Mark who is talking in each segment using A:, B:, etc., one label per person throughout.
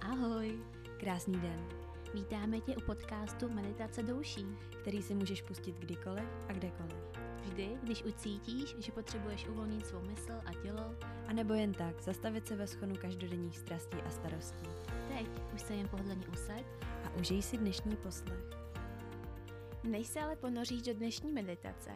A: Ahoj,
B: Krásný den,
A: vítáme tě u podcastu Meditace douší.
B: který si můžeš pustit kdykoliv a kdekoliv.
A: Vždy, když ucítíš, že potřebuješ uvolnit svou mysl a tělo,
B: A nebo jen tak, zastavit se ve schonu každodenních strastí a starostí.
A: teď už se jen pohodlně usaď.
B: A užij si dnešní poslech.
A: Než se ale ponoříš do dnešní meditace,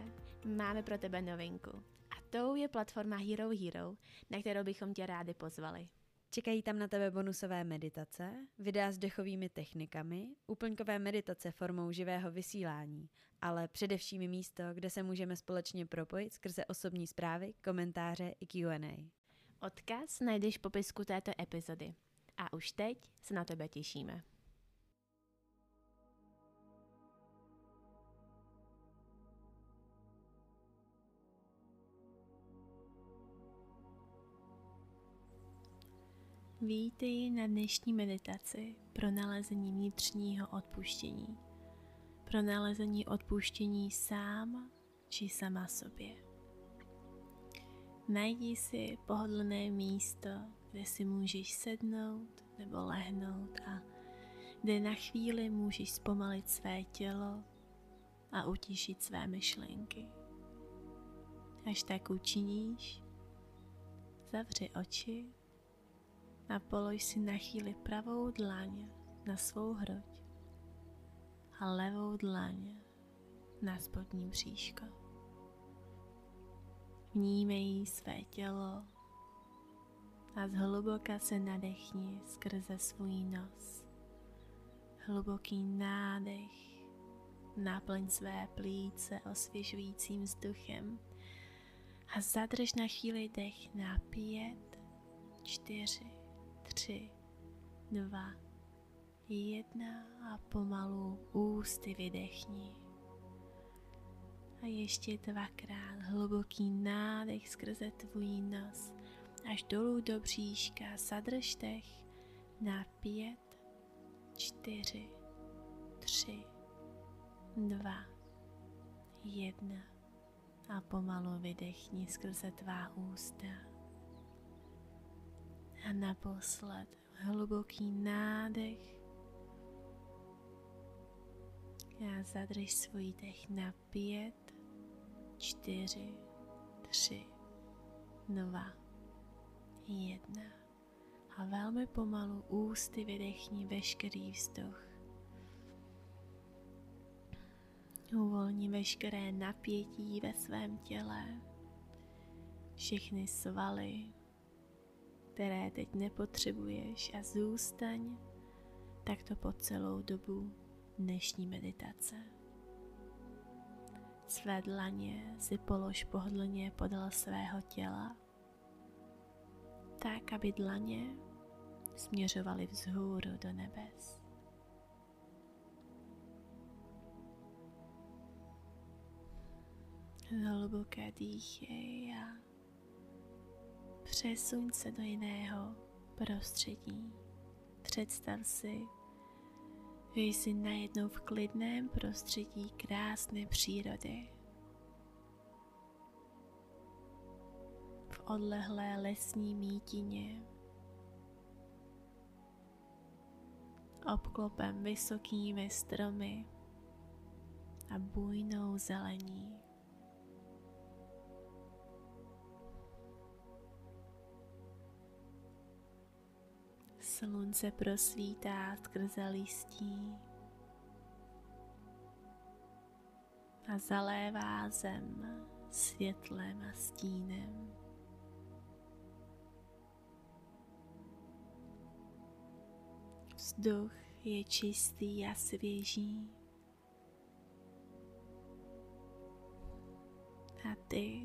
A: máme pro tebe novinku. A tou je platforma Hero Hero, na kterou bychom tě rádi pozvali.
B: Čekají tam na tebe bonusové meditace, videa s dechovými technikami, úplňkové meditace formou živého vysílání, ale především místo, kde se můžeme společně propojit skrze osobní zprávy, komentáře i Q&A.
A: Odkaz najdeš v popisku této epizody. A už teď se na tebe těšíme. Vítej na dnešní meditaci pro nalezení vnitřního odpuštění. Pro nalezení odpuštění sám či sama sobě. Najdi si pohodlné místo, kde si můžeš sednout nebo lehnout a kde na chvíli můžeš zpomalit své tělo a utišit své myšlenky. Až tak učiníš, zavři oči a polož si na chvíli pravou dlaň na svou hroď a levou dlaň na spodní bříško. Vnímej své tělo a zhluboka se nadechni skrze svůj nos. Hluboký nádech, naplň své plíce osvěžujícím vzduchem a zadrž na chvíli dech na pět, čtyři, tři, dva, jedna a pomalu ústy vydechni. A ještě dvakrát hluboký nádech skrze tvůj nos až dolů do bříška. Zadrž dech na pět, čtyři, tři, dva, jedna a pomalu vydechni skrze tvá ústa. A naposled hluboký nádech a zadrž svůj dech na pět, čtyři, tři, dva, jedna. A velmi pomalu ústy vydechni veškerý vzduch. Uvolni veškeré napětí ve svém těle, všechny svaly, které teď nepotřebuješ a zůstaň takto po celou dobu dnešní meditace. Své dlaně si polož pohodlně podél svého těla, tak, aby dlaně směřovaly vzhůru do nebes. Hluboké dýchej a přesuň se do jiného prostředí. Představ si, že jsi najednou v klidném prostředí krásné přírody. V odlehlé lesní mítině. Obklopem vysokými stromy a bujnou zelení. Slunce prosvítá skrze listí a zalévá zem světlem a stínem. Vzduch je čistý a svěží. A ty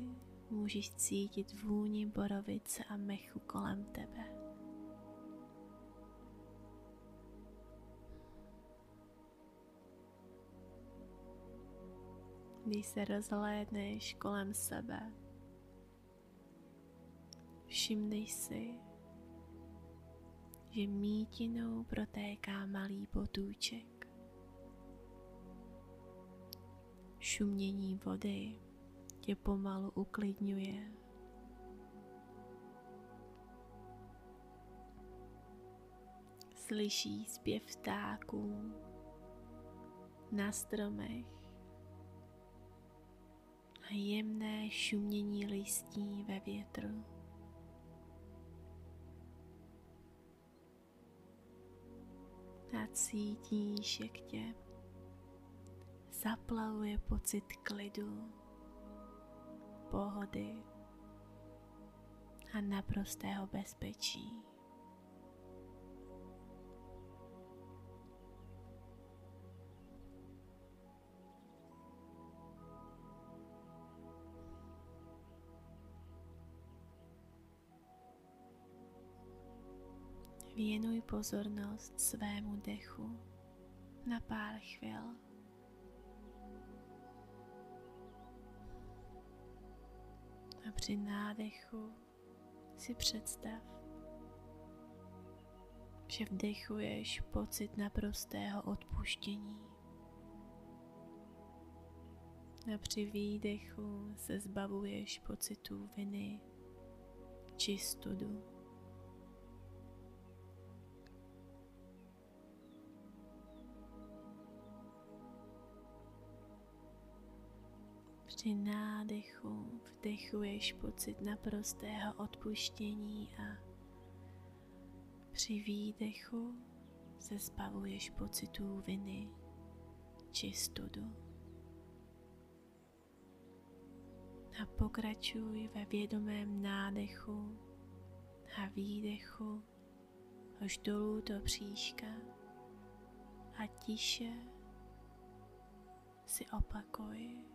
A: můžeš cítit vůni borovice a mechu kolem tebe. Když se rozhlédneš kolem sebe. Všimnej si, že mítinou protéká malý potůček. Šumění vody tě pomalu uklidňuje. slyší zpěv vtáků na stromech a jemné šumění listí ve větru. A cítíš, jak tě zaplavuje pocit klidu, pohody a naprostého bezpečí. Věnuj pozornost svému dechu na pár chvil. A při nádechu si představ, že vdechuješ pocit naprostého odpuštění. A při výdechu se zbavuješ pocitů viny či studu. Při nádechu vdechuješ pocit naprostého odpuštění a při výdechu se zbavuješ pocitů viny či studu. A pokračuj ve vědomém nádechu a výdechu až dolů do příška a tiše si opakuj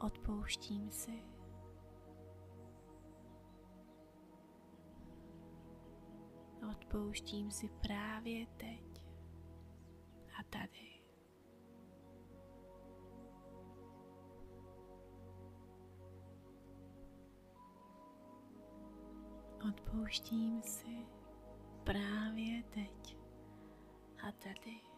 A: odpouštím si. Odpouštím si právě teď a tady. Odpouštím si právě teď a tady.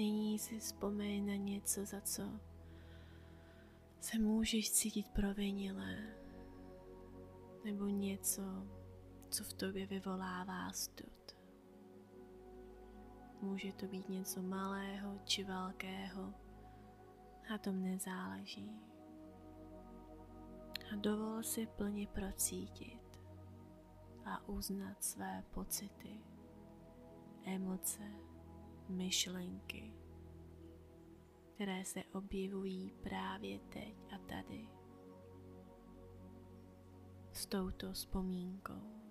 A: Nyní si vzpomeň na něco, za co se můžeš cítit provinilé, nebo něco, co v tobě vyvolává stud. Může to být něco malého či velkého, na tom nezáleží. A dovol si plně procítit a uznat své pocity, emoce, myšlenky, které se objevují právě teď a tady s touto vzpomínkou,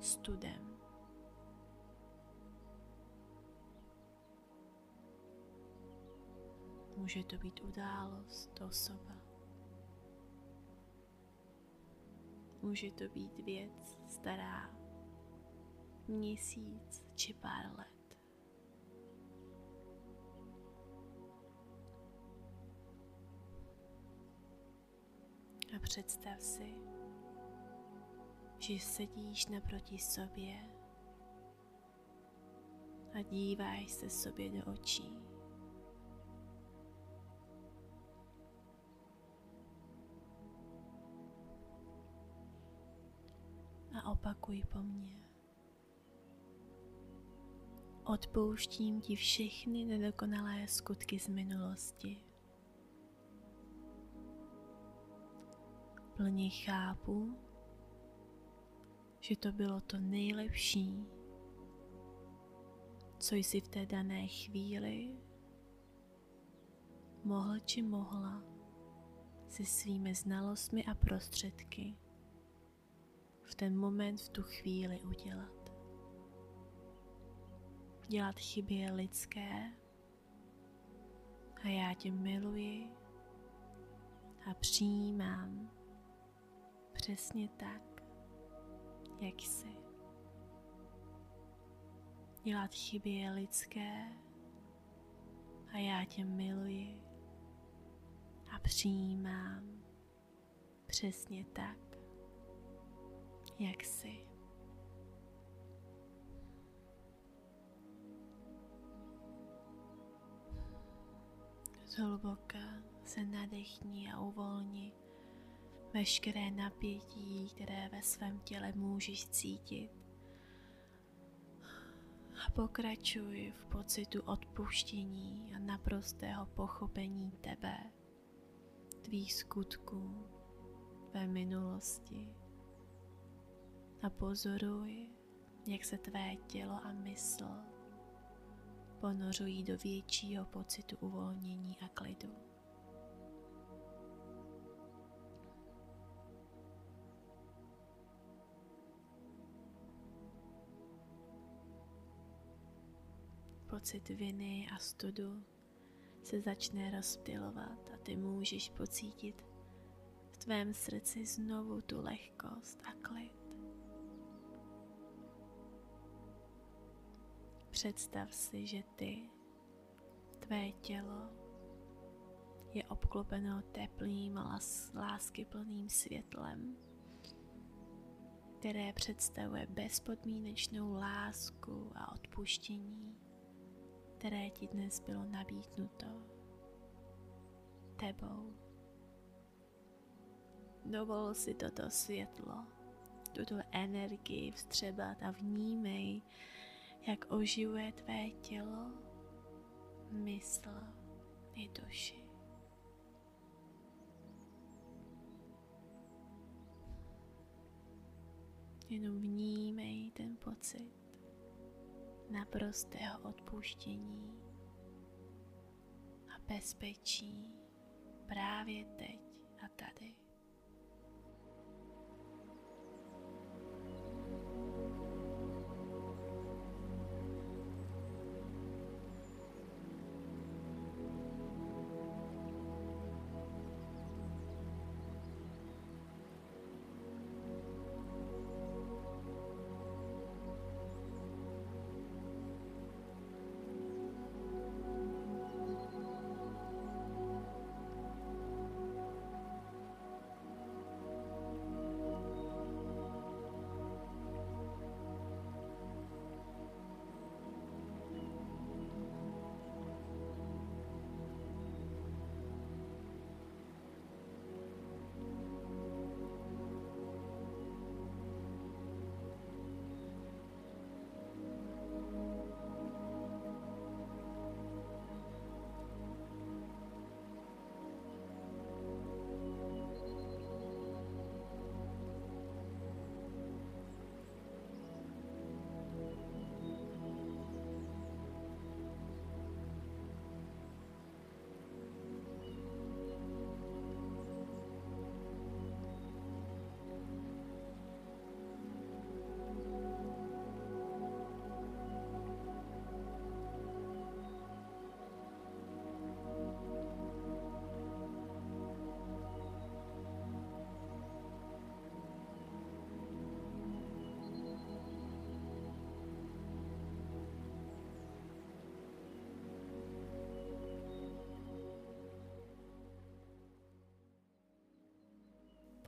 A: studem. Může to být událost, osoba. Může to být věc stará měsíc či pár let. A představ si, že sedíš naproti sobě a díváš se sobě do očí. A opakuj po mně. Odpouštím ti všechny nedokonalé skutky z minulosti. Plně chápu, že to bylo to nejlepší, co jsi v té dané chvíli mohl či mohla se svými znalostmi a prostředky v ten moment, v tu chvíli udělat. Dělat chyby je lidské a já tě miluji a přijímám přesně tak, jak jsi. Dělat chyby je lidské a já tě miluji a přijímám přesně tak, jak jsi. Zhluboka se nadechni a uvolni veškeré napětí, které ve svém těle můžeš cítit. A pokračuj v pocitu odpuštění a naprostého pochopení tebe, tvých skutků, tvé minulosti. A pozoruj, jak se tvé tělo a mysl ponořují do většího pocitu uvolnění a klidu. Pocit viny a studu se začne rozptilovat a ty můžeš pocítit v tvém srdci znovu tu lehkost a klid. Představ si, že ty, tvé tělo, je obklopeno teplým a láskyplným světlem, které představuje bezpodmínečnou lásku a odpuštění, které ti dnes bylo nabídnuto tebou. Dovol si toto světlo, tuto energii vstřebat a vnímej, jak oživuje tvé tělo, mysl i duši. Jenom vnímej ten pocit naprostého odpuštění a bezpečí právě teď a tady.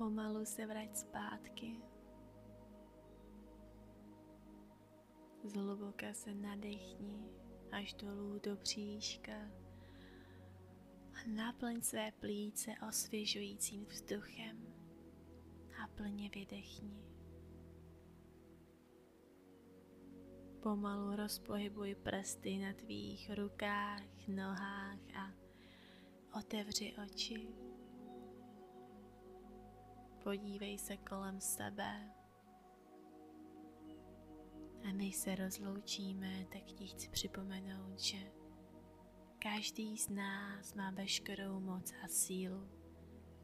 A: Pomalu se vrať zpátky. Zhluboka se nadechni až dolů do příška a naplň své plíce osvěžujícím vzduchem a plně vydechni. Pomalu rozpohybuj prsty na tvých rukách, nohách a otevři oči. Podívej se kolem sebe. A než se rozloučíme, tak ti chci připomenout, že každý z nás má veškerou moc a sílu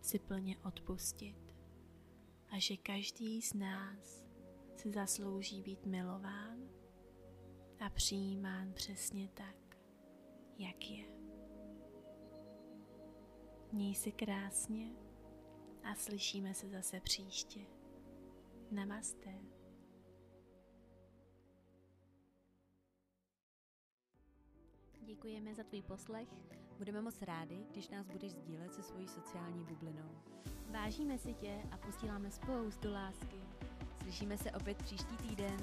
A: si plně odpustit a že každý z nás si zaslouží být milován a přijímán přesně tak, jak je. Měj si krásně a slyšíme se zase příště. Namaste.
B: Děkujeme za tvůj poslech. Budeme moc rádi, když nás budeš sdílet se svojí sociální bublinou.
A: Vážíme si tě a posíláme spoustu lásky.
B: Slyšíme se opět příští týden.